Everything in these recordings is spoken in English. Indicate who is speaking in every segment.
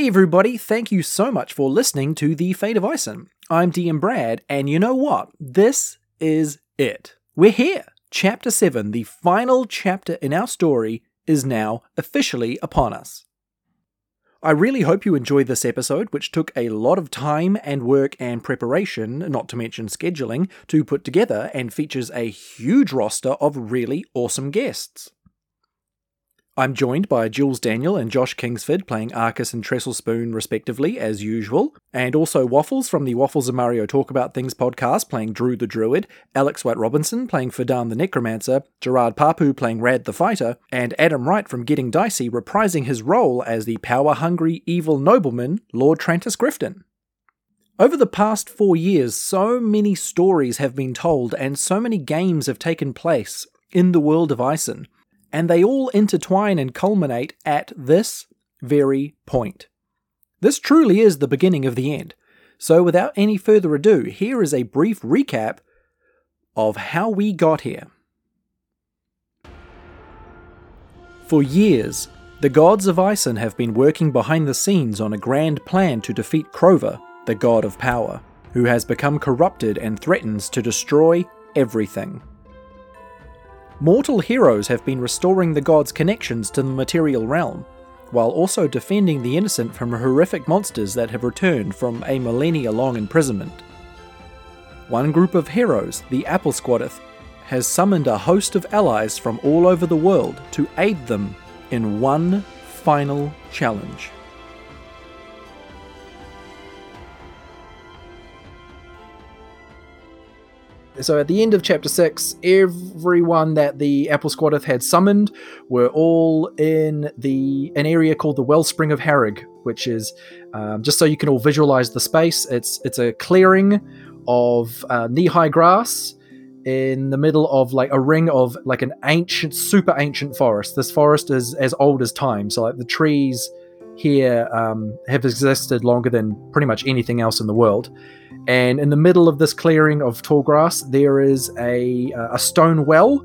Speaker 1: Hey everybody, thank you so much for listening to The Fate of Ison. I'm DM Brad, and you know what? This is it. We're here. Chapter 7, the final chapter in our story, is now officially upon us. I really hope you enjoyed this episode, which took a lot of time and work and preparation, not to mention scheduling, to put together and features a huge roster of really awesome guests. I'm joined by Jules Daniel and Josh Kingsford playing Arcus and Trestle Spoon, respectively, as usual, and also Waffles from the Waffles and Mario Talk About Things podcast playing Drew the Druid, Alex White Robinson playing Fadan the Necromancer, Gerard Papu playing Rad the Fighter, and Adam Wright from Getting Dicey reprising his role as the power hungry evil nobleman, Lord Trantis Grifton. Over the past four years, so many stories have been told and so many games have taken place in the world of Ison and they all intertwine and culminate at this very point. This truly is the beginning of the end. So, without any further ado, here is a brief recap of how we got here. For years, the gods of Ison have been working behind the scenes on a grand plan to defeat Krover, the god of power, who has become corrupted and threatens to destroy everything mortal heroes have been restoring the gods' connections to the material realm, while also defending the innocent from horrific monsters that have returned from a millennia long imprisonment. One group of heroes, the Apple Squadeth, has summoned a host of allies from all over the world to aid them in one final challenge. So at the end of chapter six, everyone that the Apple Squadeth had summoned were all in the an area called the Wellspring of Harrig, which is um, just so you can all visualize the space. It's it's a clearing of uh, knee-high grass in the middle of like a ring of like an ancient, super ancient forest. This forest is as old as time, so like the trees here um, have existed longer than pretty much anything else in the world. And in the middle of this clearing of tall grass, there is a, a stone well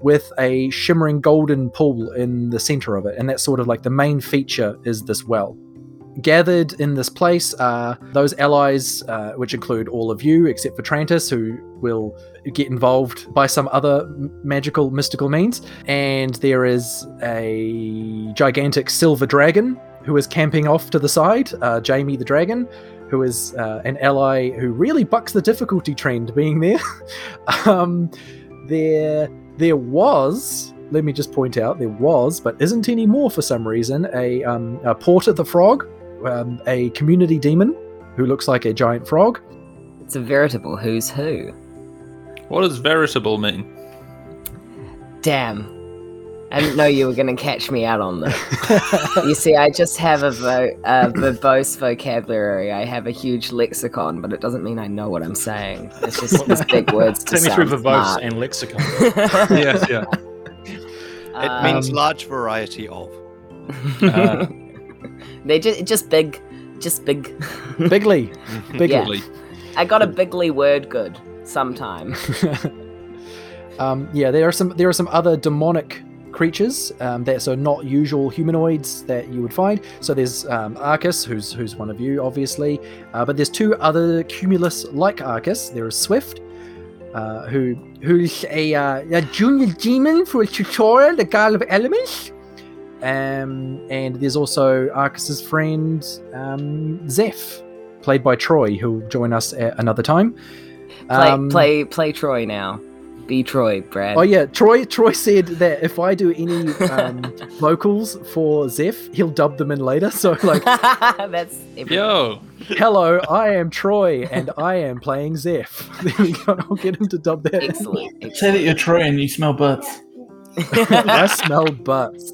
Speaker 1: with a shimmering golden pool in the center of it. And that's sort of like the main feature is this well. Gathered in this place are those allies, uh, which include all of you except for Trantis, who will get involved by some other magical, mystical means. And there is a gigantic silver dragon who is camping off to the side, uh, Jamie the dragon, who is uh, an ally who really bucks the difficulty trend being there. um, there, there was. Let me just point out there was, but isn't anymore for some reason, a, um, a Porter the Frog, um, a community demon who looks like a giant frog.
Speaker 2: It's a veritable who's who.
Speaker 3: What does veritable mean?
Speaker 2: Damn. I didn't know you were going to catch me out on that. you see, I just have a, vo- a verbose vocabulary. I have a huge lexicon, but it doesn't mean I know what I'm saying. It's just these big words to
Speaker 4: Take me through verbose
Speaker 2: smart.
Speaker 4: and lexicon.
Speaker 3: yes, yeah.
Speaker 5: It means
Speaker 2: Um,
Speaker 5: large variety of.
Speaker 4: Uh,
Speaker 2: they just just big, just big.
Speaker 1: Bigly. Bigly.
Speaker 2: Yeah. I got a bigly word good sometime.
Speaker 1: Um, yeah, there are some there are some other demonic creatures um, that are not usual humanoids that you would find. So there's um, Arcus, who's who's one of you, obviously, uh, but there's two other cumulus like Arcus. There is Swift, uh, who who's a, uh, a junior demon for a Tutorial, the God of Elements. Um, and there's also Arcus's friend um, Zeph, played by Troy, who'll join us at another time.
Speaker 2: Play
Speaker 1: Um,
Speaker 2: play play Troy now. Be Troy, Brad.
Speaker 1: Oh yeah, Troy. Troy said that if I do any um, vocals for Zeph, he'll dub them in later. So like,
Speaker 2: That's every-
Speaker 3: Yo,
Speaker 1: hello, I am Troy, and I am playing Zeph. There we go. I'll get him to dub that. in.
Speaker 2: excellent.
Speaker 6: Say that you're Troy and you smell butts.
Speaker 1: I smell butts.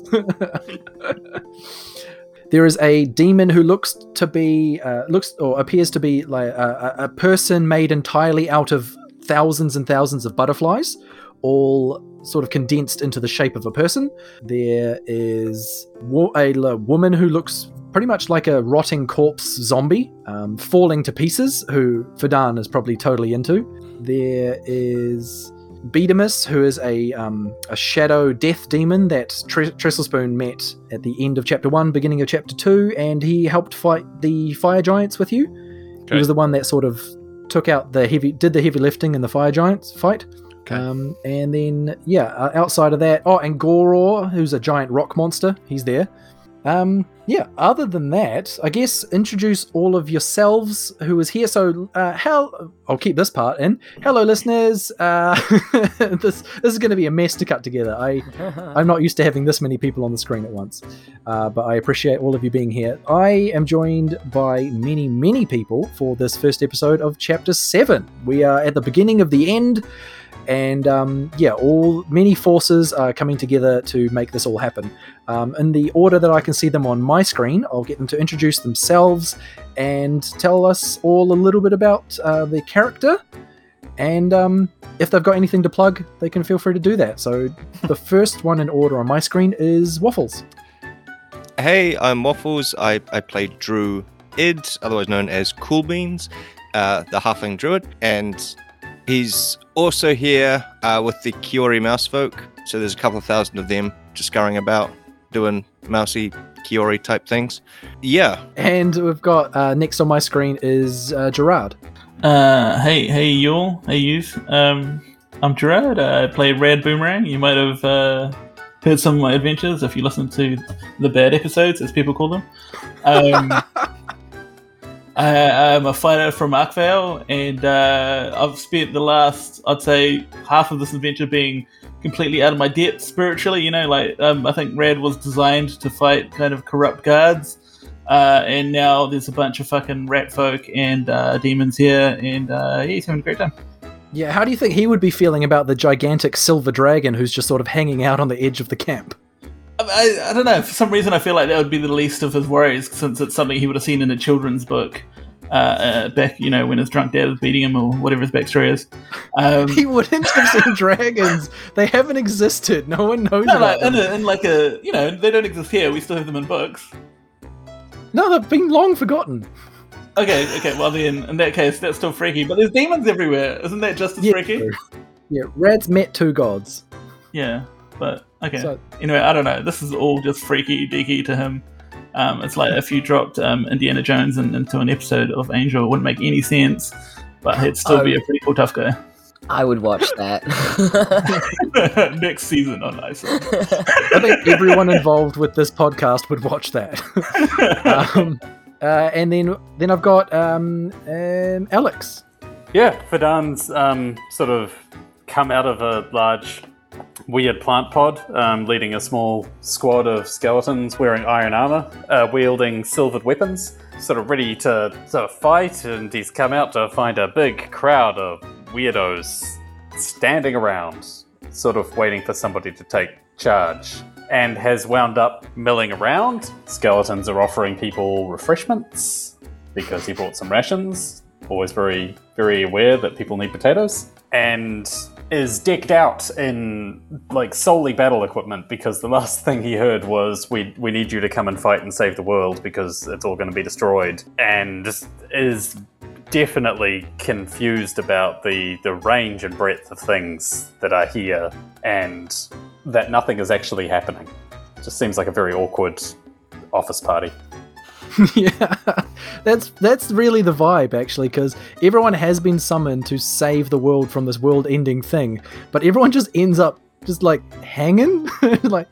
Speaker 1: there is a demon who looks to be uh, looks or appears to be like a, a a person made entirely out of thousands and thousands of butterflies, all sort of condensed into the shape of a person. There is wo- a, woman who looks pretty much like a rotting corpse zombie, um, falling to pieces, who Fadan is probably totally into. There is Bedamus, who is a um, a shadow death demon that Tre- Trestlespoon met at the end of chapter one, beginning of chapter two, and he helped fight the fire giants with you. He was the one that sort of took out the heavy, did the heavy lifting in the fire giants fight.
Speaker 3: Okay.
Speaker 1: Um, and then yeah, uh, outside of that, oh, and Goror, who's a giant rock monster, he's there. Um, yeah. Other than that, I guess introduce all of yourselves who is here. So, uh, how I'll keep this part in. Hello, listeners. Uh, this this is going to be a mess to cut together. I I'm not used to having this many people on the screen at once, uh, but I appreciate all of you being here. I am joined by many, many people for this first episode of Chapter 7. We are at the beginning of the end, and um, yeah, all many forces are coming together to make this all happen. Um, in the order that I can see them on my screen, I'll get them to introduce themselves and tell us all a little bit about uh, their character. And um, if they've got anything to plug, they can feel free to do that. So the first one in order on my screen is Waffles.
Speaker 5: Hey, I'm Waffles. I, I play Drew Id, otherwise known as Cool Beans, uh, the Halfling Druid, and he's also here uh, with the Kiori Mouse folk. So there's a couple of thousand of them just scurrying about, doing mousy Kiori type things. Yeah,
Speaker 1: And we've got uh, next on my screen is uh, Gerard.
Speaker 6: Uh, hey, hey, y'all. Hey, youth. Um, I'm Gerard. I play Rad Boomerang. You might have uh, heard some of my adventures if you listen to the bad episodes, as people call them. Um, I, I'm a fighter from Arkvale, and uh, I've spent the last, I'd say, half of this adventure being completely out of my depth spiritually. You know, like um, I think Rad was designed to fight kind of corrupt guards. Uh, and now there's a bunch of fucking rat folk and uh, demons here, and uh, he's having a great time.
Speaker 1: Yeah, how do you think he would be feeling about the gigantic silver dragon who's just sort of hanging out on the edge of the camp?
Speaker 6: I, I, don't know. For some reason, I feel like that would be the least of his worries, since it's something he would have seen in a children's book uh, uh, back, you know, when his drunk dad was beating him or whatever his backstory is. Um,
Speaker 1: He wouldn't have seen dragons. They haven't existed. No one knows
Speaker 6: no, like, in, a, in like a, you know, they don't exist here. We still have them in books.
Speaker 1: No, they've been long forgotten.
Speaker 6: Okay, okay. Well, then in that case, that's still freaky. But there's demons everywhere. Isn't that just as
Speaker 1: Yeah,
Speaker 6: freaky?
Speaker 1: Yeah, Rad's met two gods.
Speaker 6: Yeah, but okay.
Speaker 1: So-
Speaker 6: anyway, I don't know. This is all just freaky deaky to him. Um, it's like if you dropped um, Indiana Jones in, into an episode of Angel, it wouldn't make any sense. But he'd still be a pretty cool tough guy.
Speaker 2: I would watch that.
Speaker 6: Next season on Ice.
Speaker 1: I think everyone involved with this podcast would watch that. um, uh, and then then I've got um, um, Alex.
Speaker 4: Yeah, Fadan's um, sort of come out of a large, weird plant pod, um, leading a small squad of skeletons wearing iron armor, uh, wielding silvered weapons, sort of ready to of fight. And he's come out to find a big crowd of weirdos standing around, sort of waiting for somebody to take charge. And has wound up milling around. Skeletons are offering people refreshments because he brought some rations always very very aware that people need potatoes and is decked out in like solely battle equipment because the last thing he heard was we we need you to come and fight and save the world because it's all going to be destroyed and just is definitely confused about the the range and breadth of things that are here and that nothing is actually happening. Just seems like a very awkward office party
Speaker 1: yeah, that's that's really the vibe actually, because everyone has been summoned to save the world from this world-ending thing, but everyone just ends up just like hanging, like,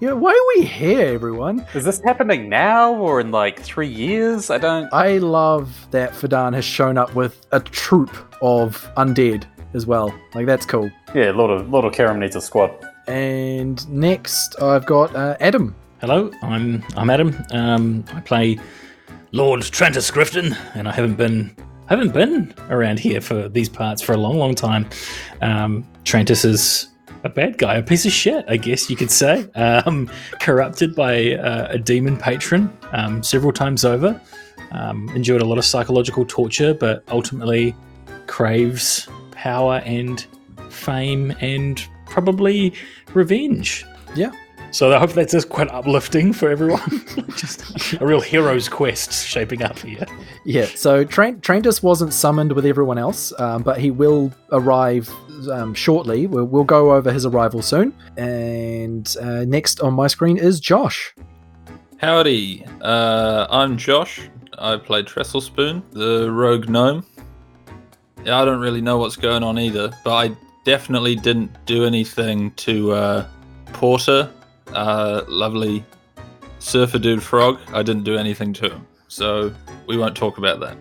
Speaker 1: you know, why are we here, everyone?
Speaker 4: is this happening now or in like three years i don't
Speaker 1: I love that Fadan has shown up with a troop of undead as well. Like that's cool.
Speaker 4: Yeah, Lord of Lord of Karam needs a squad.
Speaker 1: And next, I've got uh, Adam.
Speaker 7: Hello, I'm I'm Adam. Um, I play Lord Trantis Grifton, and I haven't been haven't been around here for these parts for a long, long time. Um, Trantis is a bad guy, a piece of shit, I guess you could say. Um, corrupted by uh, a demon patron um, several times over. Um, endured a lot of psychological torture, but ultimately craves power and fame and probably revenge.
Speaker 1: Yeah.
Speaker 7: So I hope that's just quite uplifting for everyone. just a real hero's quest shaping up here.
Speaker 1: Yeah, so Tra- Trantis wasn't summoned with everyone else, um, but he will arrive um, shortly. We'll, we'll go over his arrival soon. And uh, next on my screen is Josh.
Speaker 3: Howdy, uh, I'm Josh. I play Trestle Spoon, the rogue gnome. Yeah, I don't really know what's going on either, but I definitely didn't do anything to uh, Porter, uh, lovely surfer dude frog. I didn't do anything to him, so we won't talk about that.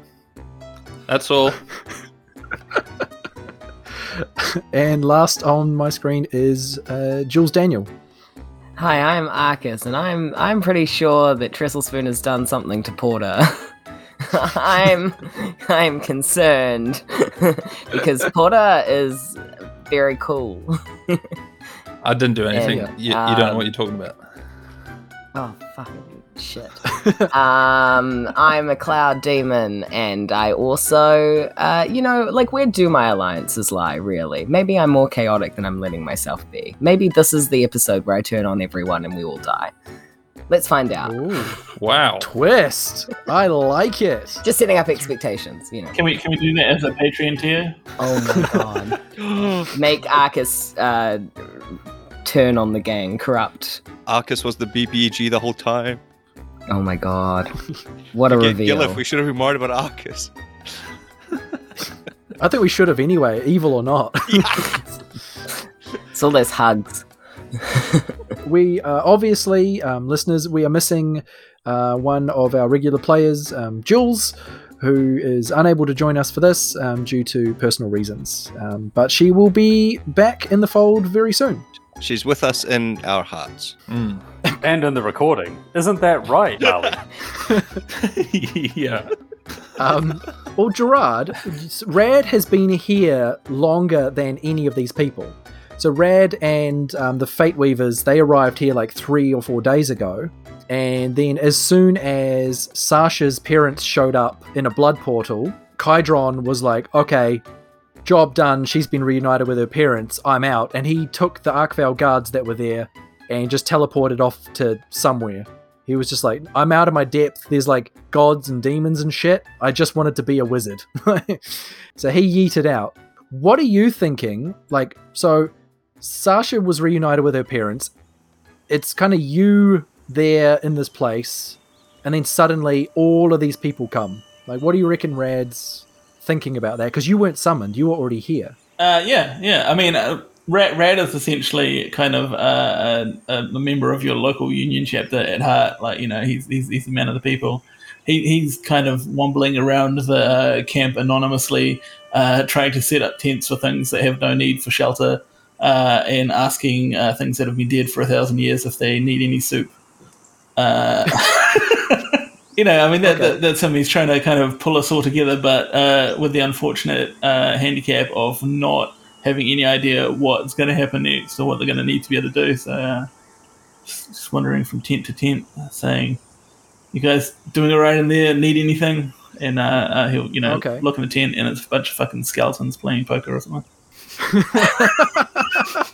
Speaker 3: That's all.
Speaker 1: And last on my screen is uh, Jules Daniel.
Speaker 2: Hi, I'm Arcus, and I'm I'm pretty sure that Trestle Spoon has done something to Porter. I'm I'm concerned because Porter is very cool.
Speaker 3: I didn't do anything.
Speaker 2: And,
Speaker 3: you, you don't know
Speaker 2: um,
Speaker 3: what you're talking about.
Speaker 2: Oh fucking shit. um, I'm a cloud demon, and I also, uh, you know, like where do my alliances lie? Really? Maybe I'm more chaotic than I'm letting myself be. Maybe this is the episode where I turn on everyone and we all die. Let's find out.
Speaker 1: Ooh,
Speaker 3: Wow.
Speaker 1: twist. I like it.
Speaker 2: Just setting up expectations, you know.
Speaker 6: Can we can we do that as a Patreon tier?
Speaker 2: Oh my god. Make Arcus uh, turn on the gang, corrupt.
Speaker 5: Arcus was the BBG the whole time.
Speaker 2: Oh my god. What a
Speaker 5: Get
Speaker 2: reveal.
Speaker 5: Gillif, we should have been worried about Arcus.
Speaker 1: I think we should have anyway, evil or not.
Speaker 2: It's all those hugs.
Speaker 1: we uh, obviously, um, listeners, we are missing uh, one of our regular players, um, Jules, who is unable to join us for this um, due to personal reasons. Um, but she will be back in the fold very soon.
Speaker 5: She's with us in our hearts.
Speaker 3: Mm.
Speaker 4: And in the recording. Isn't that right, Marley?
Speaker 3: yeah.
Speaker 1: Um, well, Gerard, Rad has been here longer than any of these people. So Rad and um, the Fate Weavers, they arrived here like three or four days ago. And then as soon as Sasha's parents showed up in a blood portal, Kydron was like, okay, job done. She's been reunited with her parents. I'm out. And he took the Arkvale guards that were there and just teleported off to somewhere. He was just like, I'm out of my depth. There's like gods and demons and shit. I just wanted to be a wizard. so he yeeted out. What are you thinking? Like, so Sasha was reunited with her parents. It's kind of you there in this place. And then suddenly all of these people come. Like, what do you reckon Rad's thinking about that? Because you weren't summoned, you were already here.
Speaker 6: Uh, yeah, yeah. I mean, uh, Rad, is essentially kind of uh, a, a member of your local union chapter at heart. Like, you know, he's he's, he's the man of the people. He, he's kind of wombling around the uh, camp anonymously, uh, trying to set up tents for things that have no need for shelter, uh, and asking things that have been dead for a thousand years if they need any soup. You know, I mean, that,
Speaker 1: Okay.
Speaker 6: that, that's him. He's trying to kind of pull us all together, but uh, with the unfortunate uh, handicap of not having any idea what's going to happen next or what they're going to need to be able to do. So, uh, just, just wandering from tent to tent, uh, saying, "You guys doing all right in there? Need anything?" And uh, uh, he'll, you know,
Speaker 1: Okay.
Speaker 6: look in the tent, and it's a bunch of fucking skeletons playing poker or something.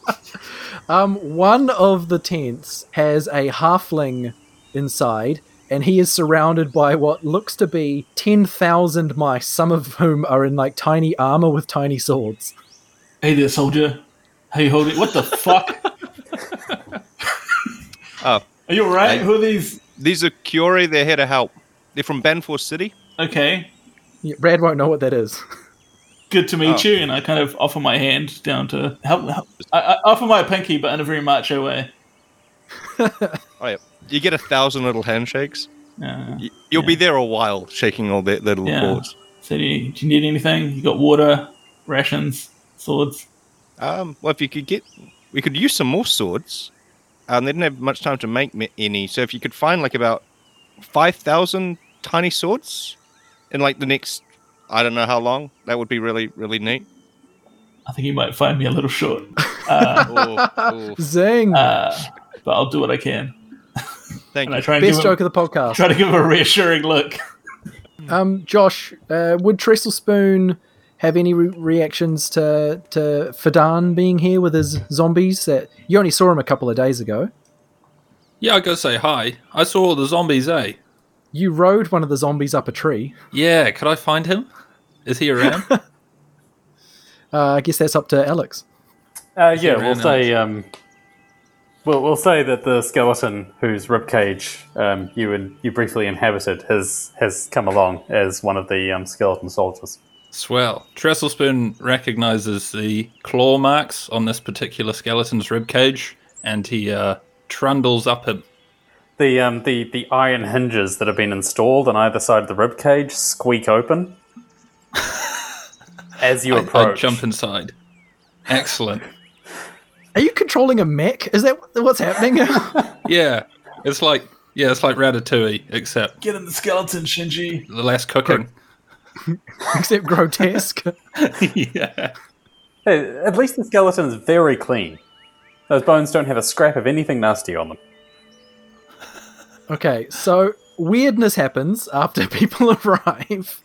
Speaker 1: Um, one of the tents has a halfling inside, and he is surrounded by what looks to be 10,000 mice, some of whom are in like tiny armor with tiny swords.
Speaker 6: Hey there, soldier. How you holding? What the fuck?
Speaker 5: Oh,
Speaker 6: Are you alright? Who are these?
Speaker 5: these are Kiori. They're here to help. They're from Banfor City.
Speaker 6: Okay,
Speaker 1: Yeah, Brad won't know what that is.
Speaker 6: good to meet
Speaker 5: Oh.
Speaker 6: you. And I kind of offer my hand down to help. help. I, I offer my pinky, but in a very macho way.
Speaker 5: Oh, yeah. You get a thousand little handshakes.
Speaker 6: Uh,
Speaker 5: You'll be there a while, shaking all their little
Speaker 6: Yeah.
Speaker 5: paws.
Speaker 6: so do you, do you need anything? You got water, rations, swords.
Speaker 5: Um, well, if you could get, we could use some more swords. Um, they didn't have much time to make any, so if you could find like about five thousand tiny swords in like the next, I don't know how long, that would be really, really neat.
Speaker 6: I think you might find me a little short, uh,
Speaker 5: Oh, oh,
Speaker 1: Zing!
Speaker 6: uh, but I'll do what I can.
Speaker 5: Thank
Speaker 6: And I
Speaker 5: you.
Speaker 6: try and
Speaker 1: Best joke
Speaker 6: him,
Speaker 1: of the podcast.
Speaker 6: try to give him a reassuring look.
Speaker 1: Um, Josh, uh, would Trestle Spoon have any re- reactions to to Fadan being here with his zombies? That you only saw him a couple of days ago.
Speaker 3: Yeah, I gotta say hi. I saw all the zombies, eh?
Speaker 1: You rode one of the zombies up a tree.
Speaker 3: Yeah, could I find him? Is he around?
Speaker 1: Uh, I guess that's up to Alex.
Speaker 4: Uh, yeah, we'll say um, we'll we'll say that the skeleton whose ribcage um, you and you briefly inhabited has has come along as one of the um, skeleton soldiers.
Speaker 3: Swell. Trestlespoon recognizes the claw marks on this particular skeleton's ribcage, and he uh, trundles up him.
Speaker 4: The um, the the iron hinges that have been installed on either side of the ribcage squeak open as you
Speaker 3: I, I jump inside. Excellent.
Speaker 1: Are you controlling a mech? Is that what's happening?
Speaker 3: Yeah, it's like yeah, it's like Ratatouille, except
Speaker 6: Get in the skeleton, Shinji.
Speaker 3: the last cooking.
Speaker 1: Except grotesque.
Speaker 3: yeah.
Speaker 4: Hey, at least the skeleton's very clean. Those bones don't have a scrap of anything nasty on them.
Speaker 1: Okay, so weirdness happens after people arrive.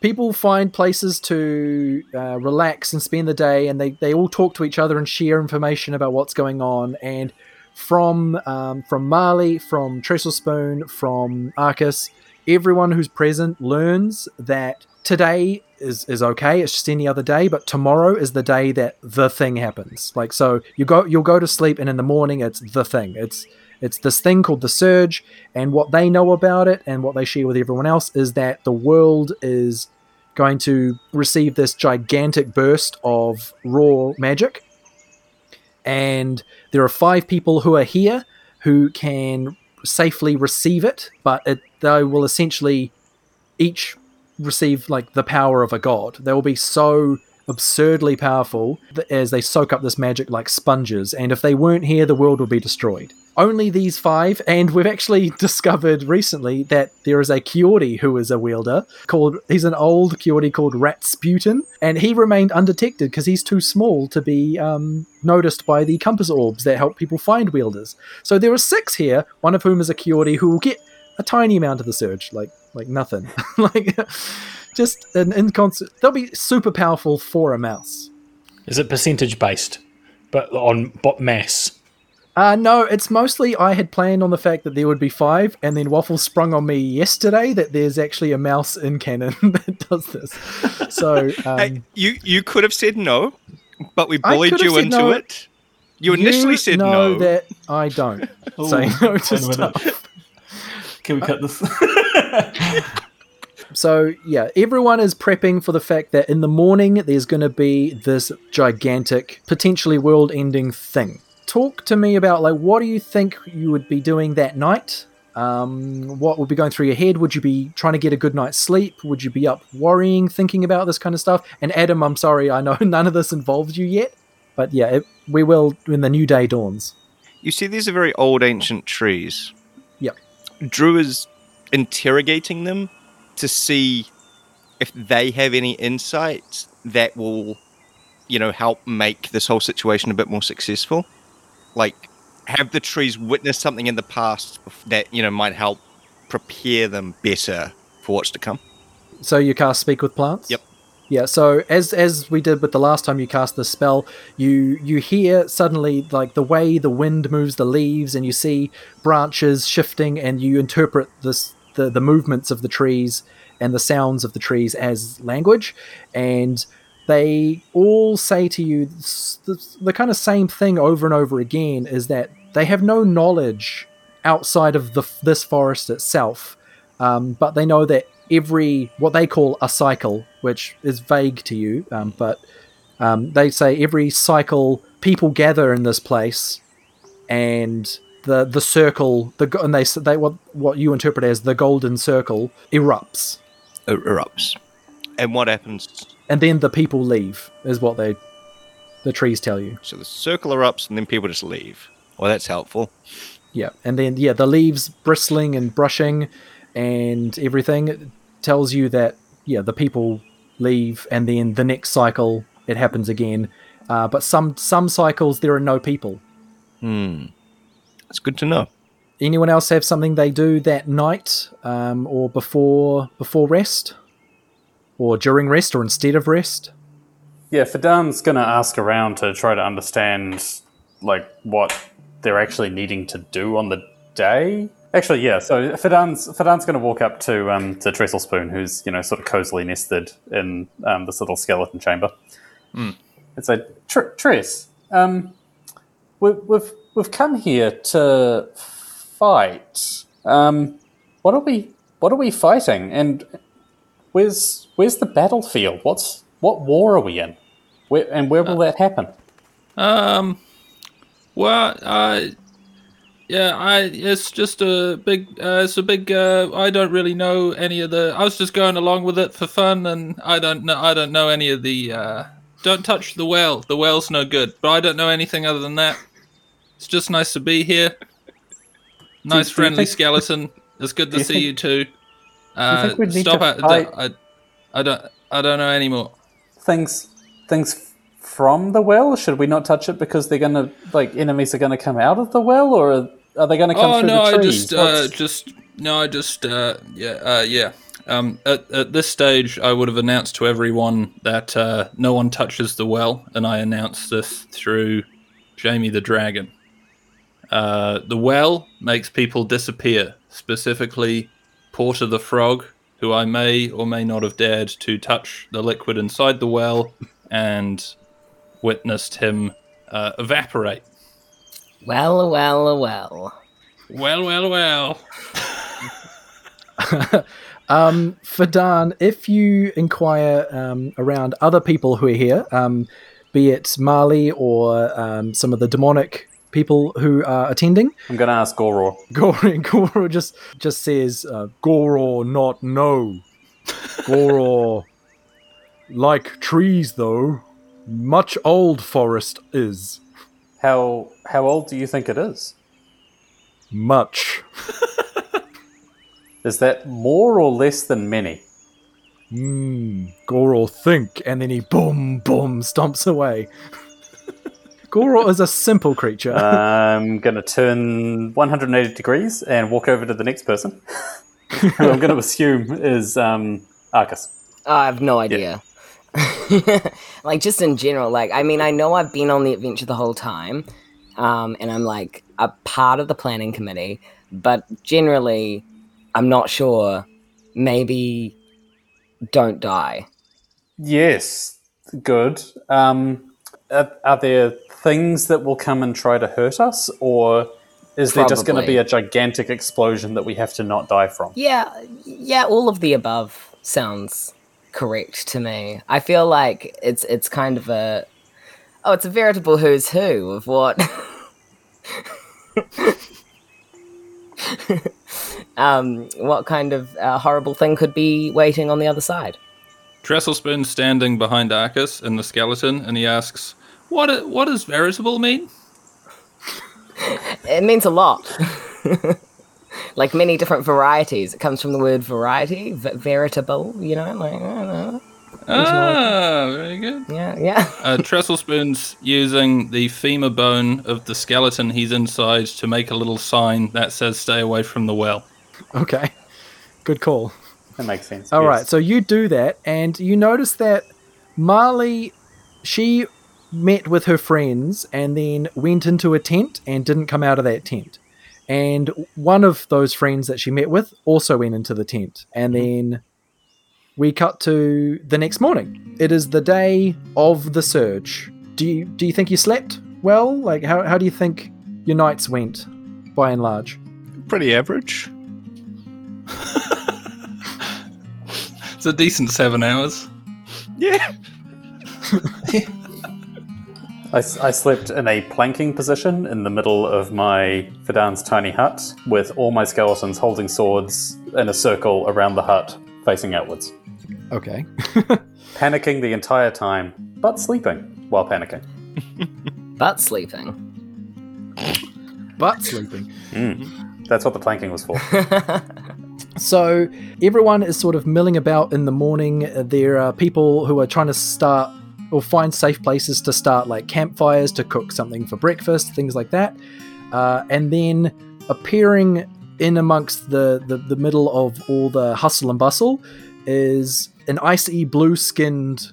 Speaker 1: People find places to uh, relax and spend the day, and they, they all talk to each other and share information about what's going on. And from um, from Marley, from Trestle Spoon, from Arcus, everyone who's present learns that today is is okay. It's just any other day, but tomorrow is the day that the thing happens. Like so, you go you'll go to sleep, and in the morning it's the thing. It's it's this thing called the Surge, and what they know about it and what they share with everyone else is that the world is going to receive this gigantic burst of raw magic. And there are five people who are here who can safely receive it, but it, they will essentially each receive like the power of a god. They will be so absurdly powerful as they soak up this magic like sponges, and if they weren't here, the world would be destroyed. Only these five, and we've actually discovered recently that there is a Kiori who is a wielder called. He's an old Kiori called Ratsputin, and he remained undetected because he's too small to be um, noticed by the compass orbs that help people find wielders. So there are six here, one of whom is a Kiori who will get a tiny amount of the surge, like like nothing, like just an inconstant. They'll be super powerful for a mouse.
Speaker 7: Is it percentage based, but on mass?
Speaker 1: Uh, no, it's mostly I had planned on the fact that there would be five, and then Waffle sprung on me yesterday that there's actually a mouse in canon that does this. So um,
Speaker 5: Hey, you you could have said no, but we bullied you into
Speaker 1: no.
Speaker 5: it. You initially said
Speaker 1: know
Speaker 5: no.
Speaker 1: that I don't
Speaker 6: Ooh,
Speaker 1: say no to
Speaker 6: wait a minute.
Speaker 1: stuff.
Speaker 6: Can we cut this?
Speaker 1: So yeah, everyone is prepping for the fact that in the morning there's going to be this gigantic, potentially world-ending thing. Talk to me about like what do you think you would be doing that night? Um, what would be going through your head? Would you be trying to get a good night's sleep? Would you be up worrying, thinking about this kind of stuff? And Adam, I'm sorry, I know none of this involves you yet, but yeah, it, we will when the new day dawns.
Speaker 5: You see, these are very old, ancient trees.
Speaker 1: Yep.
Speaker 5: Drew is interrogating them to see if they have any insights that will, you know, help make this whole situation a bit more successful. Like, have the trees witnessed something in the past that, you know, might help prepare them better for what's to come?
Speaker 1: So you cast speak with plants.
Speaker 5: Yep.
Speaker 1: Yeah. So as as we did with the last time you cast the spell, you you hear suddenly like the way the wind moves the leaves, and you see branches shifting, and you interpret this the the movements of the trees and the sounds of the trees as language, and they all say to you the, the kind of same thing over and over again is that they have no knowledge outside of the this forest itself um, but they know that every what they call a cycle, which is vague to you, um, but um, they say every cycle people gather in this place, and the the circle the and they they what what you interpret as the golden circle erupts,
Speaker 5: It erupts. And what happens?
Speaker 1: And then the people leave is what they the trees tell you.
Speaker 5: So the circle erupts and then people just leave. Well, that's helpful.
Speaker 1: Yeah, and then yeah, the leaves bristling and brushing, and everything tells you that yeah, the people leave, and then the next cycle it happens again. Uh, but some some cycles there are no people.
Speaker 5: Hmm. That's good to know.
Speaker 1: Anyone else have something they do that night, um, or before before rest, or during rest, or instead of rest?
Speaker 4: Yeah, Fadan's gonna ask around to try to understand like what they're actually needing to do on the day. Actually, yeah. So Fadan's Fadan's gonna walk up to um, to Trestle Spoon, who's you know sort of cozily nested in um, this little skeleton chamber, It's a tr- Tress. Um, we, we've we've come here to fight. Um, what are we what are we fighting? And where's where's the battlefield? What's what war are we in? Where, and where will that happen?
Speaker 3: Um, well, uh, yeah, I it's just a big, uh, it's a big. Uh, I don't really know any of the. I was just going along with it for fun, and I don't know. I don't know any of the. Uh, don't touch the well. The well's no good. But I don't know anything other than that. It's just nice to be here. Nice
Speaker 4: do you
Speaker 3: friendly
Speaker 4: think-
Speaker 3: skeleton. It's good to
Speaker 4: you
Speaker 3: see
Speaker 4: think-
Speaker 3: you too. Uh,
Speaker 4: need
Speaker 3: stop
Speaker 4: to
Speaker 3: it. I, I don't. I don't know anymore.
Speaker 4: Things things from the well? Should we not touch it because they're gonna like enemies are gonna come out of the well, or are, are they gonna come
Speaker 3: oh
Speaker 4: through
Speaker 3: no,
Speaker 4: the
Speaker 3: I
Speaker 4: trees?
Speaker 3: just, uh, just no, I just, uh, yeah, uh, yeah. Um, at, at this stage, I would have announced to everyone that uh, no one touches the well, and I announced this through Jamie the Dragon. Uh, the well makes people disappear, specifically Porter the Frog, who I may or may not have dared to touch the liquid inside the well and witnessed him uh, evaporate.
Speaker 2: Well, well, well.
Speaker 3: Well, well, well.
Speaker 1: Um, Fadan, if you inquire um, around other people who are here, um, be it Marley or um, some of the demonic people who are attending,
Speaker 4: I'm gonna ask Goror.
Speaker 1: Goro, Goro just just says, uh, "Goro, not no. Goro, like trees though, much old forest is
Speaker 4: How how old do you think it is?
Speaker 1: much."
Speaker 4: Is that more or less than many?
Speaker 1: Hmm. Goro think, and then he boom boom stomps away. Goro is a simple creature.
Speaker 4: I'm gonna turn 180 degrees and walk over to the next person. who I'm gonna assume is um, Arcus.
Speaker 2: I have no idea. like just in general, like I mean, I know I've been on the adventure the whole time, um, and I'm like a part of the planning committee, but generally, I'm not sure. Maybe don't die.
Speaker 4: Yes, good. Um, are, are there things that will come and try to hurt us, or is there just going to be a gigantic explosion that we have to not die from?
Speaker 2: Yeah, yeah, all of the above sounds correct to me. I feel like it's it's kind of a oh, it's a veritable who's who of what um what kind of uh, horrible thing could be waiting on the other side.
Speaker 3: Trestlespoon's standing behind Arcus in the skeleton, and he asks, "What? What does veritable mean?"
Speaker 2: It means a lot. like many different varieties. It comes from the word variety, veritable, you know, like I don't know.
Speaker 3: Ah, very good.
Speaker 2: Yeah, yeah.
Speaker 3: Uh, Trestlespoon's using the femur bone of the skeleton he's inside to make a little sign that says "Stay away from the well."
Speaker 1: okay, good call.
Speaker 4: That makes sense.
Speaker 1: All
Speaker 4: yes.
Speaker 1: right, so you do that, and you notice that Marley, she met with her friends and then went into a tent and didn't come out of that tent. And one of those friends that she met with also went into the tent. And hmm. then we cut to the next morning. It is the day of the surge. Do you do you think you slept well? Like how how do you think your nights went by and large?
Speaker 5: Pretty average.
Speaker 3: It's a decent seven hours.
Speaker 5: Yeah.
Speaker 4: I, s- I slept in a planking position in the middle of my Fadan's tiny hut, with all my skeletons holding swords in a circle around the hut, facing outwards.
Speaker 1: Okay.
Speaker 4: Panicking the entire time, but sleeping while panicking.
Speaker 2: But sleeping.
Speaker 1: But sleeping. Mm.
Speaker 4: That's what the planking was for.
Speaker 1: So everyone is sort of milling about in the morning. There are people who are trying to start or find safe places to start, like campfires to cook something for breakfast, things like that. Uh, and then appearing in amongst the, the, the middle of all the hustle and bustle is an icy blue skinned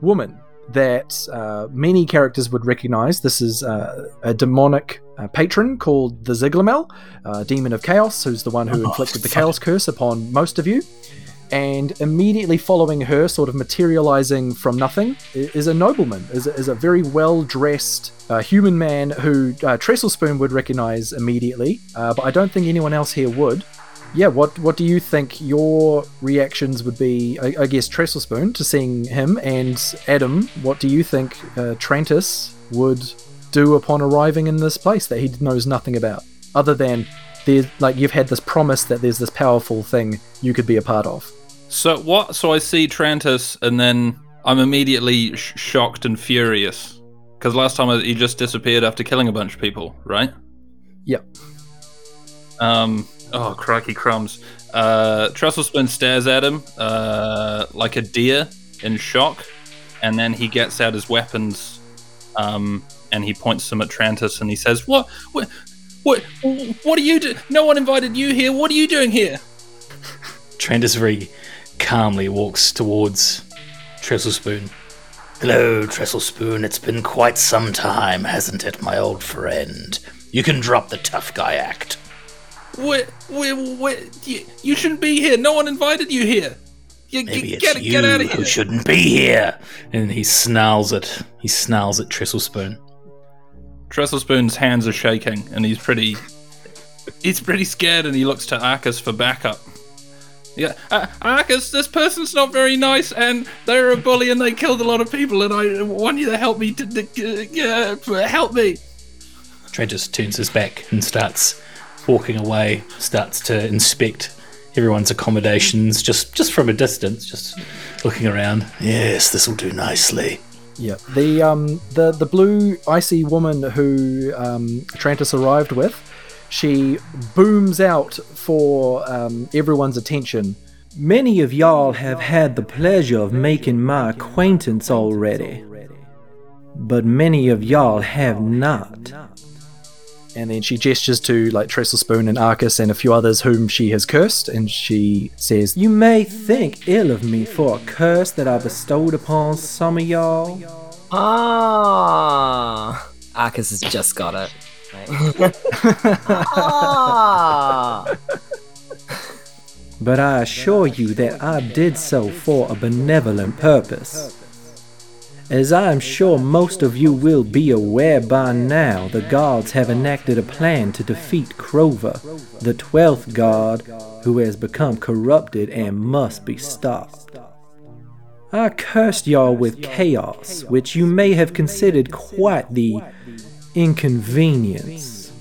Speaker 1: woman that uh, many characters would recognize. This is uh, a demonic uh, patron called the Ziglamel, uh, demon of chaos, who's the one who
Speaker 7: Oh,
Speaker 1: inflicted the chaos curse upon most of you. And immediately following her, sort of materializing from nothing, is a nobleman, is a, is a very well dressed uh, human man who uh, would recognize immediately, uh, but I don't think anyone else here would. Yeah, what what do you think your reactions would be? I, I guess Trestle Spoon to seeing him, and Adam, what do you think uh, Trantis would do upon arriving in this place that he knows nothing about, other than there's like you've had this promise that there's this powerful thing you could be a part of.
Speaker 3: So what? So I see Trantis, and then I'm immediately sh- shocked and furious because last time he just disappeared after killing a bunch of people, right?
Speaker 1: Yep.
Speaker 3: Um. Oh, crikey crumbs. Uh, Trestlespoon stares at him uh, like a deer in shock, and then he gets out his weapons, um, and he points them at Trantis, and he says, "What? What? What? What are you do? No one invited you here. What are you doing here?"
Speaker 7: Trantis very calmly walks towards Trestlespoon. Hello, Trestlespoon. It's been quite some time, hasn't it, my old friend? You can drop the tough guy act.
Speaker 3: What? What? What? You, you shouldn't be here. No one invited you here. You,
Speaker 7: Maybe
Speaker 3: you,
Speaker 7: it's
Speaker 3: get,
Speaker 7: you
Speaker 3: get out of
Speaker 7: who shouldn't be here. And he snarls at he snarls at Trestlespoon.
Speaker 3: Trestlespoon's hands are shaking, and he's pretty. He's pretty scared, and he looks to Arcus for backup. Yeah, uh, Arcus, this person's not very nice, and they're a bully, and they killed a lot of people, and I want you to help me. To, to, uh, help me.
Speaker 7: Trantis turns his back and starts walking away. Starts to inspect everyone's accommodations just just from a distance, just looking around. Yes, this will do nicely.
Speaker 1: Yeah, the um the the blue icy woman who um, Trantis arrived with, she booms out for um, everyone's attention.
Speaker 8: Many of y'all have had the pleasure of making my acquaintance already, but many of y'all have not.
Speaker 1: And then she gestures to like Trestle Spoon and Arcus and a few others whom she has cursed, and she says,
Speaker 8: You may think ill of me for a curse that I bestowed upon some of y'all,
Speaker 2: Ah, Arcus has just got it. Ah,
Speaker 8: but I assure you that I did so for a benevolent purpose. As I am sure most of you will be aware by now, the gods have enacted a plan to defeat Crover, the twelfth god who has become corrupted and must be stopped. I cursed y'all with chaos, which you may have considered quite the inconvenience.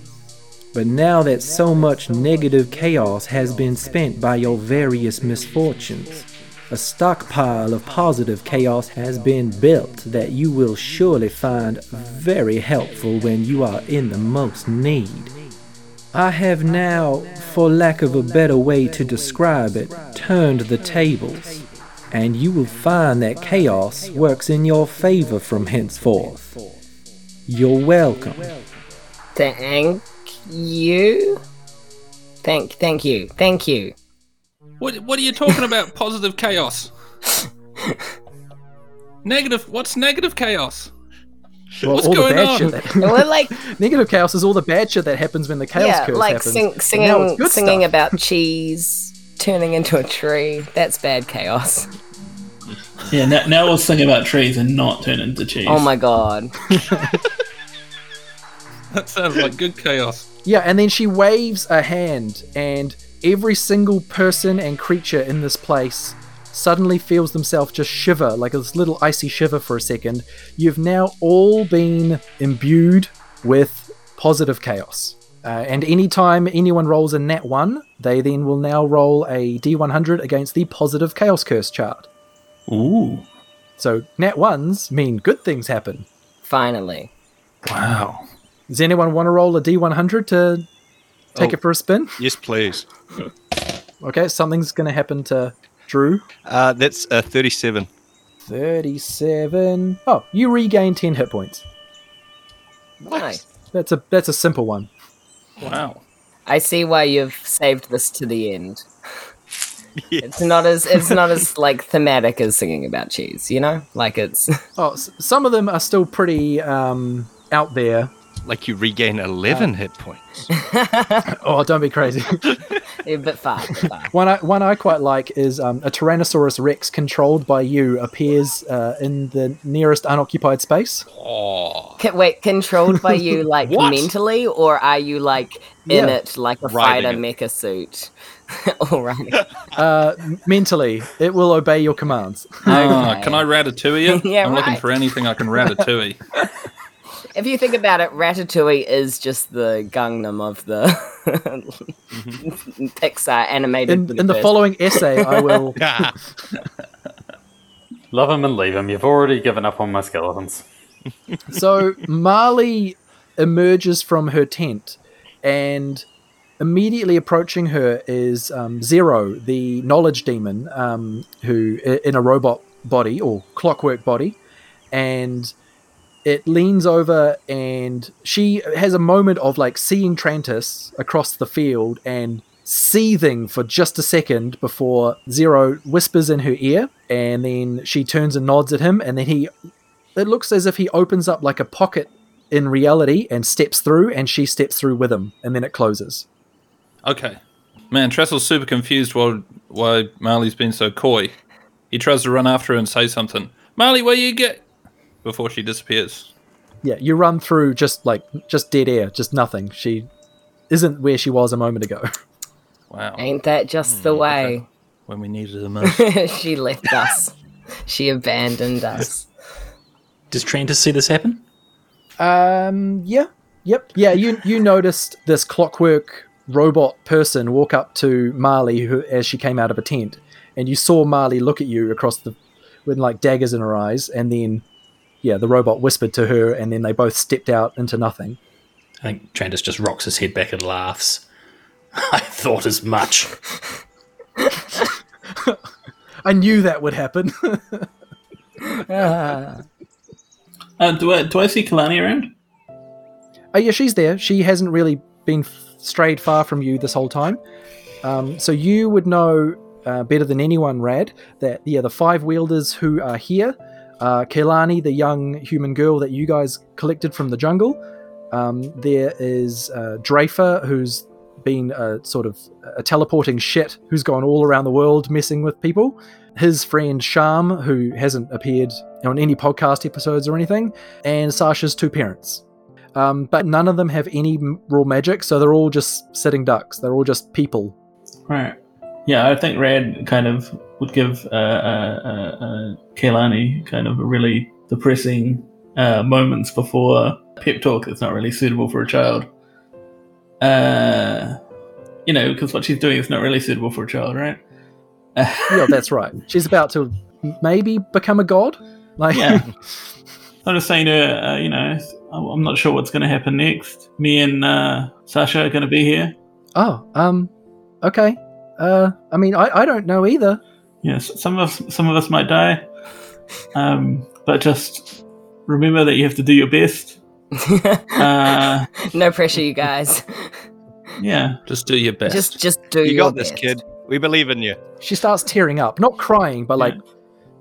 Speaker 8: But now that so much negative chaos has been spent by your various misfortunes, a stockpile of positive chaos has been built that you will surely find very helpful when you are in the most need. I have now, for lack of a better way to describe it, turned the tables, and you will find that chaos works in your favor from henceforth. You're welcome.
Speaker 2: thank you. Thank, thank you, thank you.
Speaker 3: What? What are you talking about? Positive chaos. negative. What's negative chaos?
Speaker 1: "Well,
Speaker 3: What's
Speaker 1: all the
Speaker 3: going
Speaker 1: bad
Speaker 3: on?
Speaker 1: shit that
Speaker 2: We're like,
Speaker 1: negative chaos is all the bad shit that happens when the chaos
Speaker 2: yeah,
Speaker 1: curse
Speaker 2: like
Speaker 1: happens.
Speaker 2: sing,
Speaker 1: And
Speaker 2: singing,
Speaker 1: good
Speaker 2: singing
Speaker 1: stuff.
Speaker 2: about cheese turning into a tree. That's bad chaos.
Speaker 6: Yeah, now, now we'll sing about trees and not turn into cheese.
Speaker 2: Oh my god.
Speaker 3: That sounds like good chaos.
Speaker 1: Yeah, and then she waves a hand, and every single person and creature in this place suddenly feels themselves just shiver, like this little icy shiver for a second. You've now all been imbued with positive chaos. Uh, and anytime anyone rolls a nat 1, they then will now roll a d100 against the positive chaos curse chart.
Speaker 6: Ooh.
Speaker 1: So nat 1s mean good things happen.
Speaker 2: Finally.
Speaker 3: Wow.
Speaker 1: Does anyone want to roll a d100 to take
Speaker 5: Oh.
Speaker 1: it for a spin?
Speaker 5: Yes, please.
Speaker 1: Okay, something's going to happen to Drew.
Speaker 5: Uh, that's uh, 37.
Speaker 1: 37. Oh, you regain 10 hit points.
Speaker 2: Nice.
Speaker 1: That's a that's a simple one.
Speaker 3: Wow.
Speaker 2: I see why you've saved this to the end. It's not as it's not as like thematic as singing about cheese, you know? Like it's
Speaker 1: Oh, some of them are still pretty um, out there.
Speaker 5: Like you regain 11 hit points.
Speaker 1: Oh, don't be crazy.
Speaker 2: a bit far. a.
Speaker 1: One I, one I quite like is um, a Tyrannosaurus Rex controlled by you appears uh, in the nearest unoccupied space.
Speaker 3: Oh,
Speaker 2: Ca- Wait, controlled by you like mentally, or are you like in
Speaker 1: Yeah.
Speaker 2: it like a
Speaker 3: Riding
Speaker 2: fighter
Speaker 3: it.
Speaker 2: mecha suit? All right.
Speaker 1: Uh, mentally, it will obey your commands.
Speaker 2: Okay.
Speaker 3: can I ratatouille it?
Speaker 2: Yeah,
Speaker 3: I'm looking for anything I can ratatouille.
Speaker 2: If you think about it, Ratatouille is just the Gangnam of the Pixar animated.
Speaker 1: In, in the
Speaker 2: universe.
Speaker 1: following essay, I will.
Speaker 4: Love him and leave him. You've already given up on my skeletons.
Speaker 1: So Marley emerges from her tent, and immediately approaching her is um, Zero, the knowledge demon, um, who in a robot body or clockwork body, and it leans over and she has a moment of like seeing Trantis across the field and seething for just a second before Zero whispers in her ear, and then she turns and nods at him, and then he it looks as if he opens up like a pocket in reality and steps through, and she steps through with him, and then it closes.
Speaker 3: Okay. Man, Tressel's super confused while why Marley's been so coy. He tries to run after her and say something. Marley, where you get? Before she disappears.
Speaker 1: Yeah, you run through just like just dead air, just nothing. She isn't where she was a moment ago.
Speaker 3: Wow.
Speaker 2: Ain't that just the way?
Speaker 3: When we needed her most.
Speaker 2: she left us. She abandoned us.
Speaker 7: Does Trantis see this happen?
Speaker 1: Um, yeah, yep, yeah. You you noticed this clockwork robot person walk up to Marley who, as she came out of a tent, and you saw Marley look at you across the with like daggers in her eyes, and then yeah, the robot whispered to her, and then they both stepped out into nothing.
Speaker 7: I think Trantis just rocks his head back and laughs. I thought as much.
Speaker 1: I knew that would happen.
Speaker 2: Ah.
Speaker 6: Uh, do I do I see Kalani around?
Speaker 1: Oh yeah, she's there. She hasn't really been f- strayed far from you this whole time. Um, so you would know uh, better than anyone, Rad, that yeah, the five wielders who are here, uh, Kelani, the young human girl that you guys collected from the jungle. Um, there is uh, Drafer, who's been a sort of a teleporting shit, who's gone all around the world messing with people. His friend Sham, who hasn't appeared on any podcast episodes or anything, and Sasha's two parents. Um, but none of them have any raw magic, so they're all just sitting ducks. They're all just people.
Speaker 6: Right. Yeah, I think Rad kind of would give uh, uh, uh, uh, kind of a really depressing uh, moments before pep talk that's not really suitable for a child. Uh, you know, because what she's doing is not really suitable for a child, right?
Speaker 1: Yeah, that's right. She's about to maybe become a god. Like,
Speaker 6: Yeah. I'm just saying to her, uh, you know, I'm I'm not sure what's going to happen next. Me and uh, Sasha are going to be here.
Speaker 1: oh, um, okay. Uh, I mean, I, I don't know either.
Speaker 6: Yes, some of us, some of us might die, um, but just remember that you have to do your best. Uh,
Speaker 2: no pressure, you guys.
Speaker 6: yeah,
Speaker 3: Just do your best.
Speaker 2: Just just do
Speaker 5: You
Speaker 2: your
Speaker 5: got this,
Speaker 2: best.
Speaker 5: kid. We believe in you.
Speaker 1: She starts tearing up, not crying, but like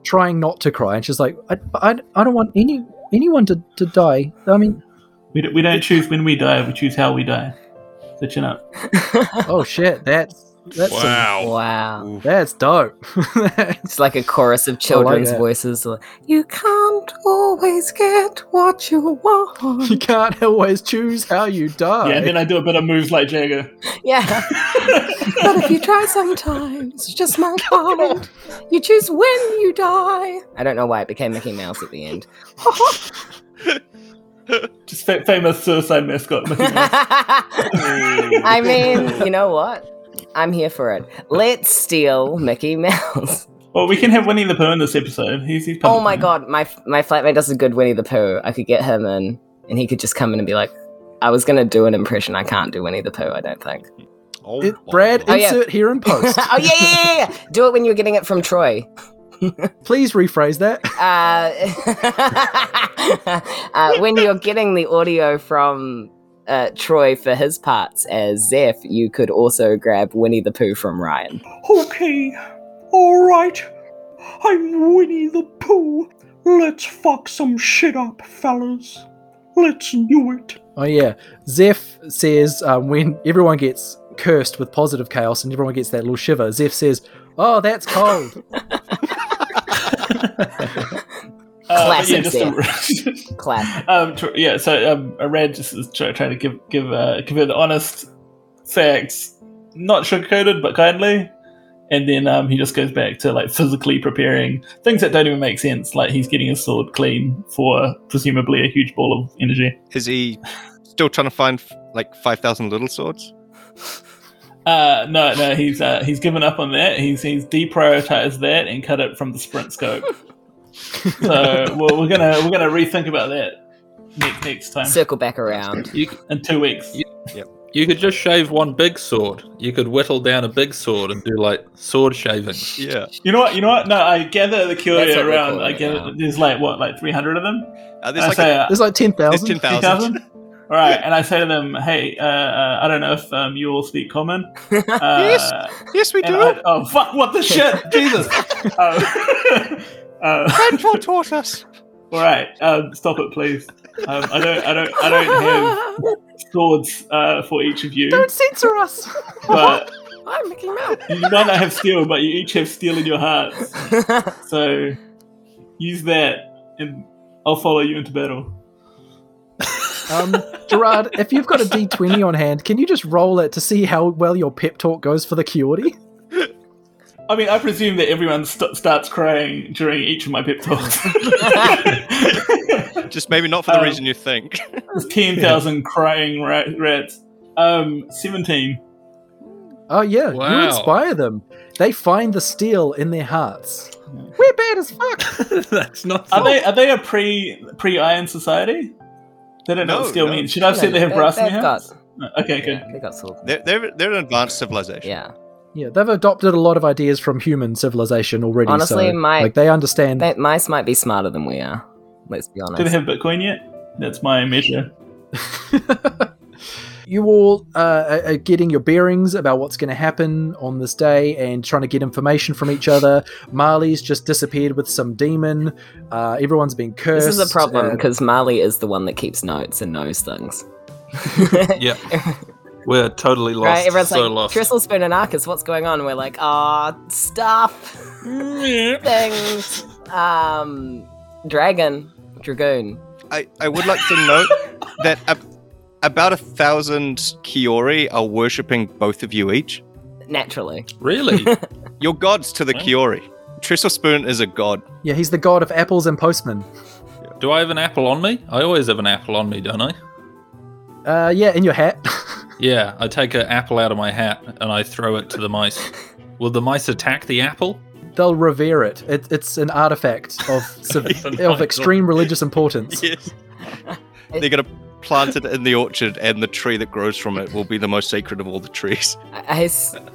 Speaker 1: trying not to cry. And she's like, I, I, I don't want any anyone to, to die. I mean,
Speaker 6: we, d- we don't choose when we die; we choose how we die. So chin up.
Speaker 1: oh shit, that's that's some-
Speaker 3: wow.
Speaker 2: Wow.
Speaker 1: that's dope.
Speaker 2: It's like a chorus of children's
Speaker 1: that.
Speaker 2: voices. like, You can't always get what you want.
Speaker 1: you can't always choose how you die.
Speaker 6: Yeah, and then I do a bit of moves like Jagger.
Speaker 2: Yeah. but if you try sometimes, you just might find you choose when you die. I don't know why it became Mickey Mouse at the end.
Speaker 6: Just fa- famous suicide mascot.
Speaker 2: I mean, you know what? I'm here for it. Let's steal Mickey Mouse.
Speaker 6: well, we can have Winnie the Pooh in this episode. He's, he's
Speaker 2: Oh my god, my my flatmate does a good Winnie the Pooh. I could get him in, and he could just come in and be like, "I was gonna do an impression. I can't do Winnie the Pooh. I don't think."
Speaker 5: Oh,
Speaker 1: It, Brad,
Speaker 2: Oh, yeah.
Speaker 1: insert here in post.
Speaker 2: oh yeah, yeah, yeah, yeah. Do it when you're getting it from Troy.
Speaker 1: Please rephrase that.
Speaker 2: Uh, uh, when you're getting the audio from uh, Troy for his parts as Zeph, you could also grab Winnie the Pooh from Ryan.
Speaker 9: Okay, alright. I'm Winnie the Pooh. Let's fuck some shit up, fellas. Let's do it.
Speaker 1: Oh yeah, Zeph says um, when everyone gets cursed with positive chaos, and everyone gets that little shiver. Zeph says, "Oh, that's cold."
Speaker 6: Uh,
Speaker 2: Classic
Speaker 6: yeah, just a-
Speaker 2: Classic.
Speaker 6: um, tr- yeah, so um, a red just is try, trying to give give uh, give her the honest facts, not sugarcoated but kindly, and then um, he just goes back to like physically preparing things that don't even make sense, like he's getting his sword clean for presumably a huge ball of energy.
Speaker 5: Is he still trying to find like five thousand little swords?
Speaker 6: Uh, no, no, he's uh, he's given up on that. He's he's deprioritized that and cut it from the sprint scope. so well, we're gonna we're gonna rethink about that next next time
Speaker 2: Circle back around.
Speaker 3: You,
Speaker 6: in two weeks.
Speaker 3: you could just shave one big sword. You could whittle down a big sword and do like sword shaving.
Speaker 5: Yeah.
Speaker 6: You know what? You know what? No, I gather the
Speaker 2: That's
Speaker 6: Kiori
Speaker 2: what we
Speaker 6: around.
Speaker 2: call
Speaker 6: I
Speaker 2: it
Speaker 6: gather
Speaker 2: now.
Speaker 6: there's like what, like 300 of them.
Speaker 5: Uh,
Speaker 6: And
Speaker 5: there's
Speaker 6: I
Speaker 5: like
Speaker 6: say,
Speaker 5: a,
Speaker 6: uh,
Speaker 1: There's like ten
Speaker 5: there's
Speaker 1: thousand.
Speaker 5: 10,000.
Speaker 6: 10,000? All right, and I say to them, "Hey, uh, uh, I don't know if um, you all speak common." Uh,
Speaker 5: Yes, yes, we
Speaker 6: and
Speaker 5: do.
Speaker 6: I- oh fuck! What the shit? Jesus! uh, uh,
Speaker 5: Grandpa taught us.
Speaker 6: all right, um, stop it, please. Um, I don't, I don't, I don't have swords uh, for each of you,
Speaker 1: Don't censor us.
Speaker 6: but
Speaker 2: I'm Mickey Mouse.
Speaker 6: you might not have steel, but you each have steel in your hearts. So use that, and I'll follow you into battle.
Speaker 1: Um, Gerard, if you've got a D20 on hand, can you just roll it to see how well your pep talk goes for the Kiori?
Speaker 6: I mean, I presume that everyone st- starts crying during each of my pep talks.
Speaker 5: Just maybe not for the
Speaker 6: Um,
Speaker 5: reason you think.
Speaker 6: There's 10,000 crying rat- rats. Um, 17.
Speaker 1: Oh yeah, you inspire them. They find the steel in their hearts. We're bad as fuck.
Speaker 3: That's not.
Speaker 6: Are they are they a pre pre Iron Society? They don't know what steel
Speaker 5: no.
Speaker 6: means. Should I have said they have brass in
Speaker 2: they've
Speaker 6: their
Speaker 2: got-
Speaker 6: hands? Okay, good.
Speaker 2: Yeah, they got sword.
Speaker 5: they're, they're they're an advanced civilization.
Speaker 2: Yeah.
Speaker 1: Yeah, they've adopted a lot of ideas from human civilization already.
Speaker 2: Honestly,
Speaker 1: so,
Speaker 2: my-
Speaker 1: like they understand.
Speaker 2: They, mice might be smarter than we are. Let's be honest.
Speaker 6: Do they have Bitcoin yet? That's my measure.
Speaker 1: you all uh, are- are getting your bearings about what's going to happen on this day and trying to get information from each other. Marley's just disappeared with some demon. Uh, everyone's been cursed.
Speaker 2: This is a problem
Speaker 1: uh,
Speaker 2: because Marley is the one that keeps notes and knows things.
Speaker 3: Yeah, we're totally lost.
Speaker 2: Right? Everyone's
Speaker 3: so
Speaker 2: like,
Speaker 3: lost.
Speaker 2: Trestlespoon and Arcus, what's going on? And we're like, ah, stuff, things, um, dragon, dragoon.
Speaker 5: I, I would like to note that a, about a thousand Kiori are worshipping both of you each.
Speaker 2: Naturally.
Speaker 3: Really?
Speaker 5: You're gods to the Kiori. Trestlespoon is a god.
Speaker 1: yeah, he's the god of apples and postmen.
Speaker 3: Do I have an apple on me? I always have an apple on me, don't I?
Speaker 1: Uh, yeah, in your hat.
Speaker 3: Yeah, I take an apple out of my hat and I throw it to the mice. Will the mice attack the apple?
Speaker 1: They'll revere it. it it's an artifact of civ- oh of extreme religious importance.
Speaker 5: Yes. They're gonna plant it in the orchard, and the tree that grows from it will be the most sacred of all the trees.
Speaker 2: I-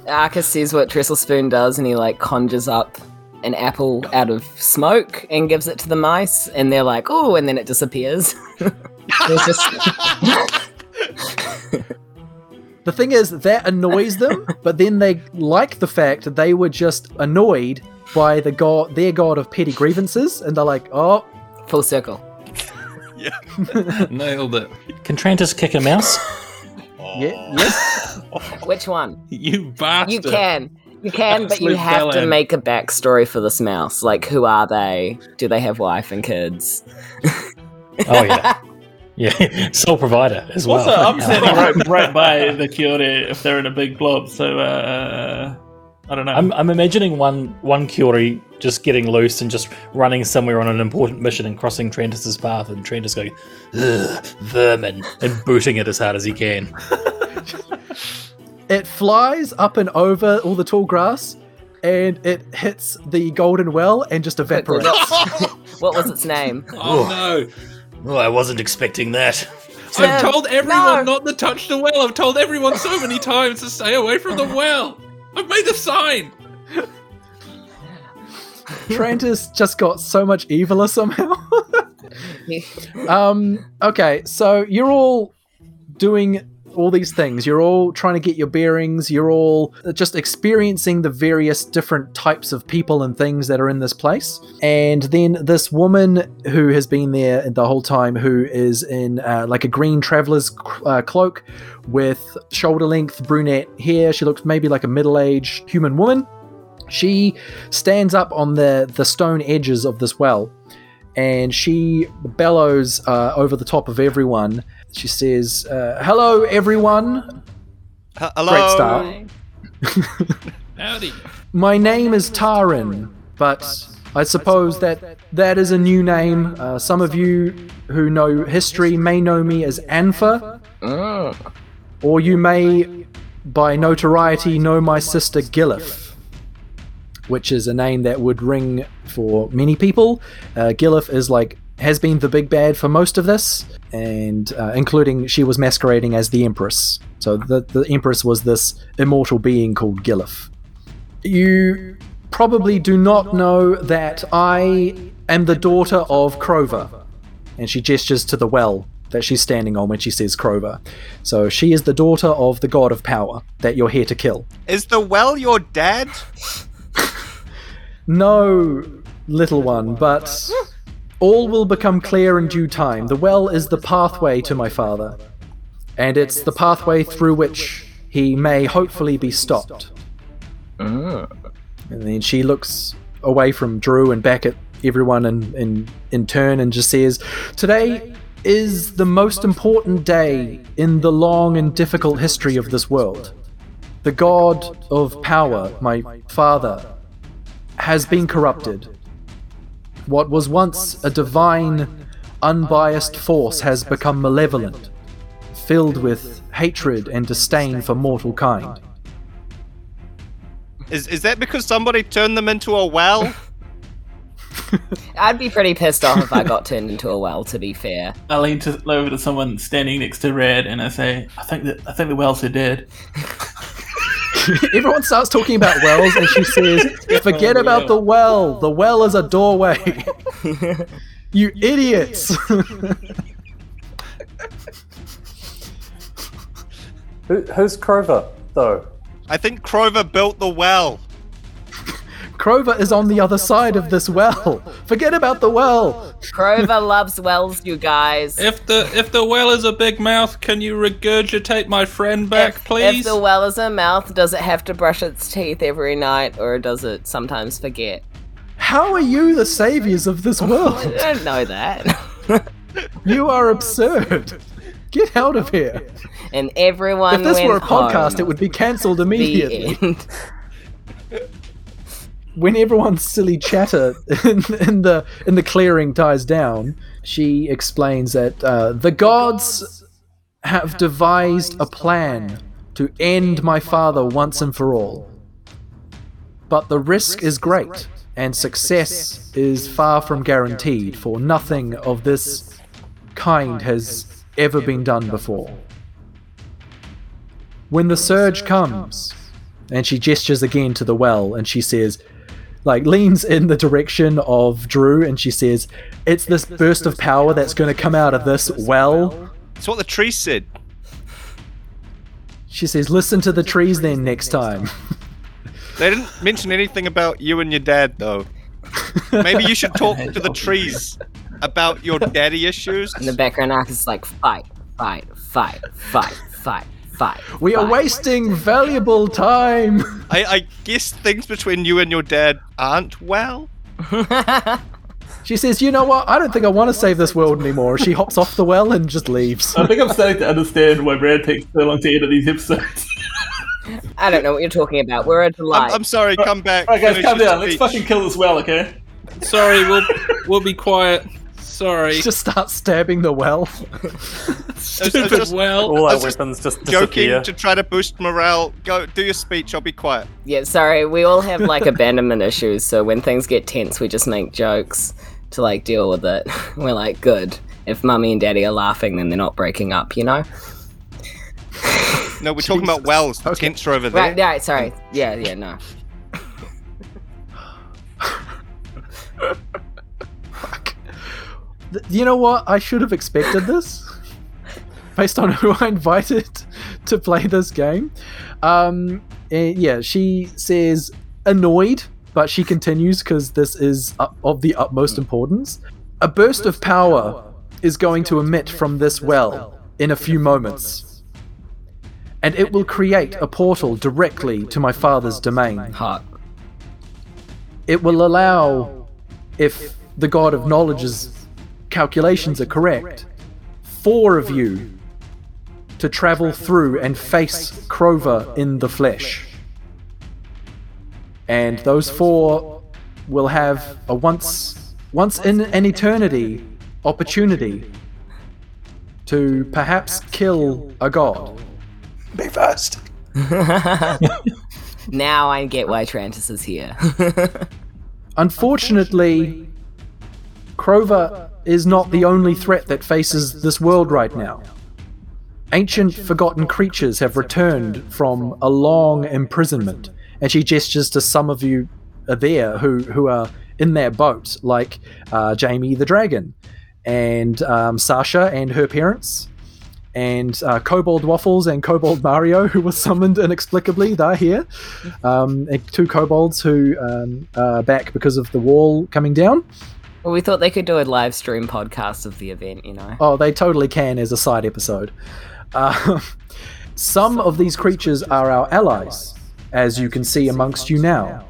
Speaker 2: I- Arcus sees what Trestlespoon does and he like conjures up an apple out of smoke and gives it to the mice and they're like, oh, and then it disappears. There's just
Speaker 1: The thing is, that annoys them, but then they like the fact that they were just annoyed by the god, their god of petty grievances, and they're like, oh,
Speaker 2: full circle.
Speaker 3: Yeah, nailed it.
Speaker 7: Can Trantis kick a mouse? Oh.
Speaker 1: yeah, yes.
Speaker 2: Which one?
Speaker 3: You bastard.
Speaker 2: You can. You can, but you
Speaker 3: Absolute
Speaker 2: have to make a backstory for this mouse. Like, who are they? Do they have wife and kids?
Speaker 7: Oh yeah, yeah. Sole provider as well.
Speaker 6: Also, I'm standing right, right by the Kiori if they're in a big blob, so uh, I don't know.
Speaker 7: I'm, I'm imagining one one Kiori just getting loose and just running somewhere on an important mission and crossing Trantis's path, and Trantis going, Ugh, vermin, and booting it as hard as he can.
Speaker 1: It flies up and over all the tall grass, and it hits the golden well and just evaporates.
Speaker 2: what was its name?
Speaker 3: Oh no.
Speaker 7: Oh, I wasn't expecting that.
Speaker 3: I've
Speaker 2: Tim,
Speaker 3: told everyone
Speaker 2: no.
Speaker 3: not to touch the well. I've told everyone so many times to stay away from the well. I've made the sign.
Speaker 1: Trantis just got so much eviler somehow. um, okay, so you're all doing all these things. You're all trying to get your bearings. You're all just experiencing the various different types of people and things that are in this place. And then this woman who has been there the whole time, who is in uh, like a green traveler's uh, cloak with shoulder length brunette hair. She looks maybe like a middle aged human woman. She stands up on the, the stone edges of this well and she bellows uh, over the top of everyone. She says, uh, "Hello, everyone.
Speaker 5: H- Hello.
Speaker 1: Great start.
Speaker 3: Howdy.
Speaker 1: My name is Taran, but I suppose that that is a new name. Uh, some of you who know history may know me as Anfa, or you may, by notoriety, know my sister Gillif." Which is a name that would ring for many people. Uh, Gillif is like has been the big bad for most of this, and uh, including she was masquerading as the Empress. So the the Empress was this immortal being called Gillif. You probably do not know that I am the daughter of Crover, and she gestures to the well that she's standing on when she says Crover. So she is the daughter of the god of power that you're here to kill.
Speaker 5: Is the well your dad?
Speaker 1: No, little one, but all will become clear in due time. The well is the pathway to my father, and it's the pathway through which he may hopefully be stopped. Oh. And then she looks away from Drew and back at everyone in, in, in turn and just says, Today is the most important day in the long and difficult history of this world. The god of power, my father, has been corrupted. What was once a divine, unbiased force has become malevolent, filled with hatred and disdain for mortal kind.
Speaker 5: Is is that because somebody turned them into a well?
Speaker 2: I'd be pretty pissed off if I got turned into a well. To be fair,
Speaker 6: I lean to, over to someone standing next to Red and I say, "I think that I think the wells are dead."
Speaker 1: Everyone starts talking about wells, and she says, Forget oh, about the well. The well is a doorway. you idiots.
Speaker 4: Who, who's Crover, though?
Speaker 5: I think Crover built the well.
Speaker 1: Crover is on the other side of this well. Forget about the well.
Speaker 2: Crover loves wells, you guys.
Speaker 3: If the if the well is a big mouth, can you regurgitate my friend back,
Speaker 2: if,
Speaker 3: please?
Speaker 2: If the well is a mouth, does it have to brush its teeth every night, or does it sometimes forget?
Speaker 1: How are you the saviors of this world?
Speaker 2: I don't know that.
Speaker 1: You are absurd. Get out of here.
Speaker 2: and everyone.
Speaker 1: If this
Speaker 2: went
Speaker 1: were a podcast,
Speaker 2: home.
Speaker 1: it would be cancelled
Speaker 2: The
Speaker 1: immediately. when everyone's silly chatter in, in the in the clearing dies down, she explains that uh, the gods have devised a plan to end my father once and for all. But the risk is great, and success is far from guaranteed, for nothing of this kind has ever been done before. When the surge comes, and she gestures again to the well, and she says, like leans in the direction of Drew and she says, It's this burst of power that's going to come out of this well.
Speaker 5: It's what the tree said.
Speaker 1: She says, Listen to the trees then next time.
Speaker 5: They didn't mention anything about you and your dad, though. Maybe you should talk to the trees about your daddy issues.
Speaker 2: In the background, Ark is like fight, fight, fight, fight, fight, fight.
Speaker 1: we are
Speaker 2: fight.
Speaker 1: wasting valuable time.
Speaker 5: I, I guess things between you and your dad aren't well.
Speaker 1: She says, You know what? I don't think I want to save this world anymore. She hops off the well and just leaves.
Speaker 6: I think I'm starting to understand why Brad takes so long to edit these episodes.
Speaker 2: I don't know what you're talking about. We're a delight.
Speaker 5: I'm, I'm sorry, come back.
Speaker 6: Alright, guys,
Speaker 5: finish
Speaker 6: calm down. Let's fucking kill this well, okay?
Speaker 3: Sorry, we'll we'll be quiet. Sorry.
Speaker 1: Just start stabbing the well.
Speaker 3: Stupid
Speaker 5: just-
Speaker 3: well.
Speaker 4: All
Speaker 5: I
Speaker 4: our
Speaker 5: was just
Speaker 4: weapons just
Speaker 5: Joking
Speaker 4: disappear.
Speaker 5: to try to boost morale. Go, do your speech. I'll be quiet.
Speaker 2: Yeah, sorry. We all have like abandonment issues, so when things get tense, we just make jokes to like deal with it. We're like, good. If mummy and daddy are laughing, then they're not breaking up, you know?
Speaker 5: No, we're talking about wells. The tents are over there.
Speaker 2: Right, right, sorry. Yeah, yeah, no.
Speaker 1: Th- You know what? I should have expected this. Based on who I invited to play this game. Um, and yeah, she says annoyed, but she continues because this is of the utmost importance. A burst of power is going to emit from this well in a few moments, and it will create a portal directly to my father's domain.
Speaker 2: Hot.
Speaker 1: It will allow, if the god of knowledge's calculations are correct, four of you to travel through and face Crover in the flesh. And those four will have a once once in an eternity opportunity to perhaps kill a god.
Speaker 10: Be first.
Speaker 2: Now I get why Trantis is here.
Speaker 1: Unfortunately, Crover is not the only threat that faces this world right now. Ancient forgotten creatures have returned from a long imprisonment, and she gestures to some of you there who, who are in their boat, like uh, Jamie the Dragon, and um, Sasha and her parents, and uh, Kobold Waffles and Kobold Mario, who was summoned inexplicably. They're here. Um, two kobolds who um, are back because of the wall coming down.
Speaker 2: Well, we thought they could do a live stream podcast of the event, you know.
Speaker 1: Oh, they totally can as a side episode. Uh, some of these creatures are our allies, as you can see amongst you now.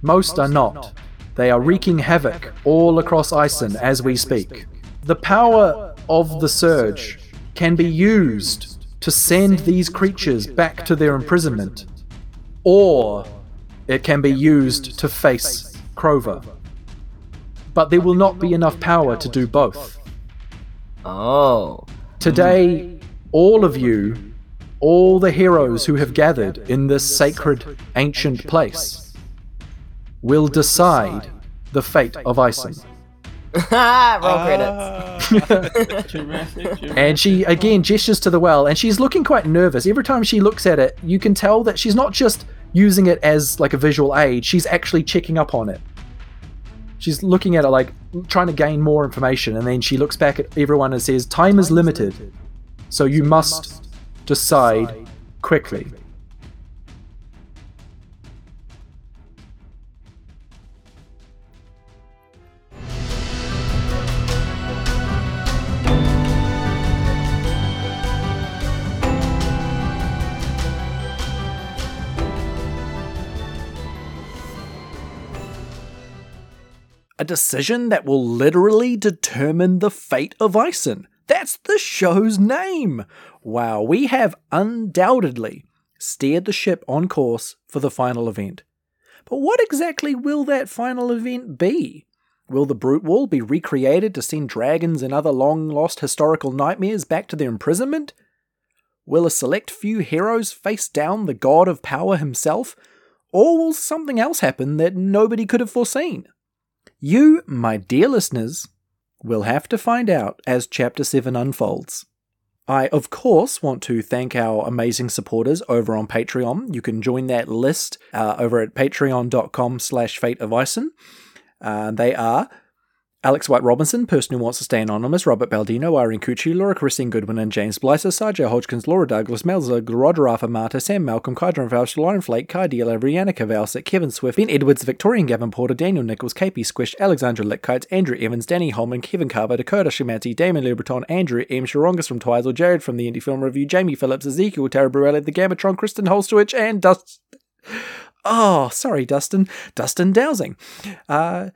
Speaker 1: Most are not. They are wreaking havoc all across Ison as we speak. The power of the surge can be used to send these creatures back to their imprisonment, or it can be used to face Crover. But there will not be enough power to do both.
Speaker 2: Oh.
Speaker 1: Today, all of you, all the heroes who have gathered in this sacred ancient place, will decide the fate of Ison.
Speaker 2: Roll credits. Ah.
Speaker 6: Jurassic, Jurassic.
Speaker 1: And she again gestures to the well, and she's looking quite nervous. Every time she looks at it, you can tell that she's not just using it as like a visual aid, she's actually checking up on it. She's looking at it like trying to gain more information, and then she looks back at everyone and says, Time is limited, so you must decide quickly. A decision that will literally determine the fate of Ison. That's the show's name. Wow, we have undoubtedly steered the ship on course for the final event. But what exactly will that final event be? Will the Brute Wall be recreated to send dragons and other long lost historical nightmares back to their imprisonment? Will a select few heroes face down the god of power himself? Or will something else happen that nobody could have foreseen? You, my dear listeners, will have to find out as Chapter 7 unfolds. I, of course, want to thank our amazing supporters over on Patreon. You can join that list uh, over at patreon.com slash fate of Ison. Uh, they are Alex White Robinson, person who wants to stay anonymous, Robert Baldino, Irene Cucci, Laura Christine Goodwin, and James Blyser, Sergio Hodgkins, Laura Douglas, Mel Zug, Rod Rafa Marta, Sam Malcolm, Kydron Vouch, Lauren Flake, Kai Dealer, Rihanna Kavalsik, Kevin Swift, Ben Edwards, Victorian Gavin Porter, Daniel Nichols, KP Squish, Alexandra Litkites, Andrew Evans, Danny Holman, Kevin Carver, Dakota Shimanti, Damon Liberton, Andrew M. Sharongas from Twizel, Jared from the Indie Film Review, Jamie Phillips, Ezekiel Tarabarelli, The Gamatron, Kristen Holstwich, and Dust. Oh, sorry, Dustin. Dustin Dowsing. Uh,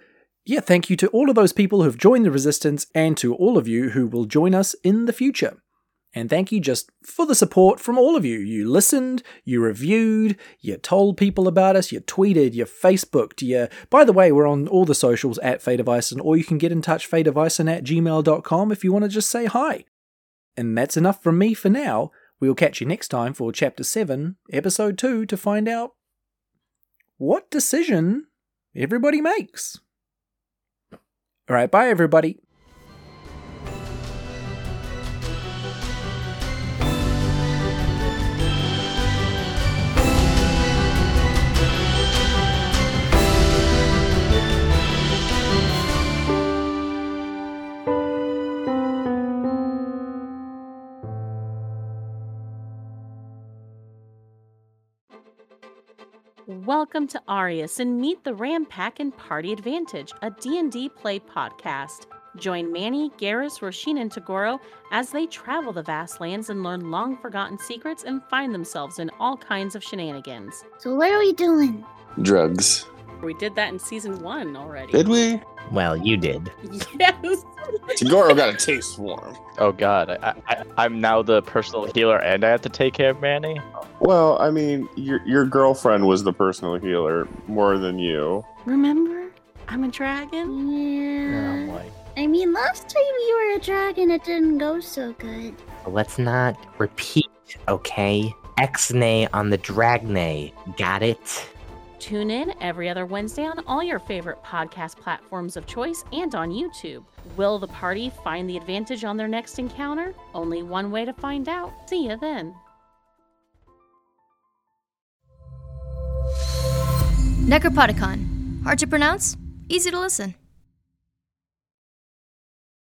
Speaker 1: yeah, thank you to all of those people who've joined the Resistance and to all of you who will join us in the future. And thank you just for the support from all of you. You listened, you reviewed, you told people about us, you tweeted, you Facebooked, you. By the way, we're on all the socials at Fate of Ison, or you can get in touch fateofison at gmail.com if you want to just say hi. And that's enough from me for now. We'll catch you next time for Chapter 7, Episode 2 to find out what decision everybody makes. All right, bye everybody.
Speaker 10: Welcome to Arius and meet the Ram Pack and Party Advantage, a D&D play podcast. Join Manny, Garrus, Roshin, and Tagoro as they travel the vast lands and learn long-forgotten secrets and find themselves in all kinds of shenanigans.
Speaker 11: So what are we doing?
Speaker 12: Drugs.
Speaker 10: We did that in season one already.
Speaker 12: Did we?
Speaker 13: Well, you did.
Speaker 10: Yes.
Speaker 12: Tagoro got a taste for him.
Speaker 14: Oh god, I, I, I'm now the personal healer and I have to take care of Manny?
Speaker 12: Well, I mean, your your girlfriend was the personal healer more than you.
Speaker 10: Remember? I'm a dragon.
Speaker 11: Yeah. Oh, I mean, last time you were a dragon, it didn't go so good.
Speaker 13: Let's not repeat, okay? X-nay on the Dragnay. Got it?
Speaker 10: Tune in every other Wednesday on all your favorite podcast platforms of choice and on YouTube. Will the party find the advantage on their next encounter? Only one way to find out. See you then.
Speaker 15: Necropodicon. Hard to pronounce, easy to listen.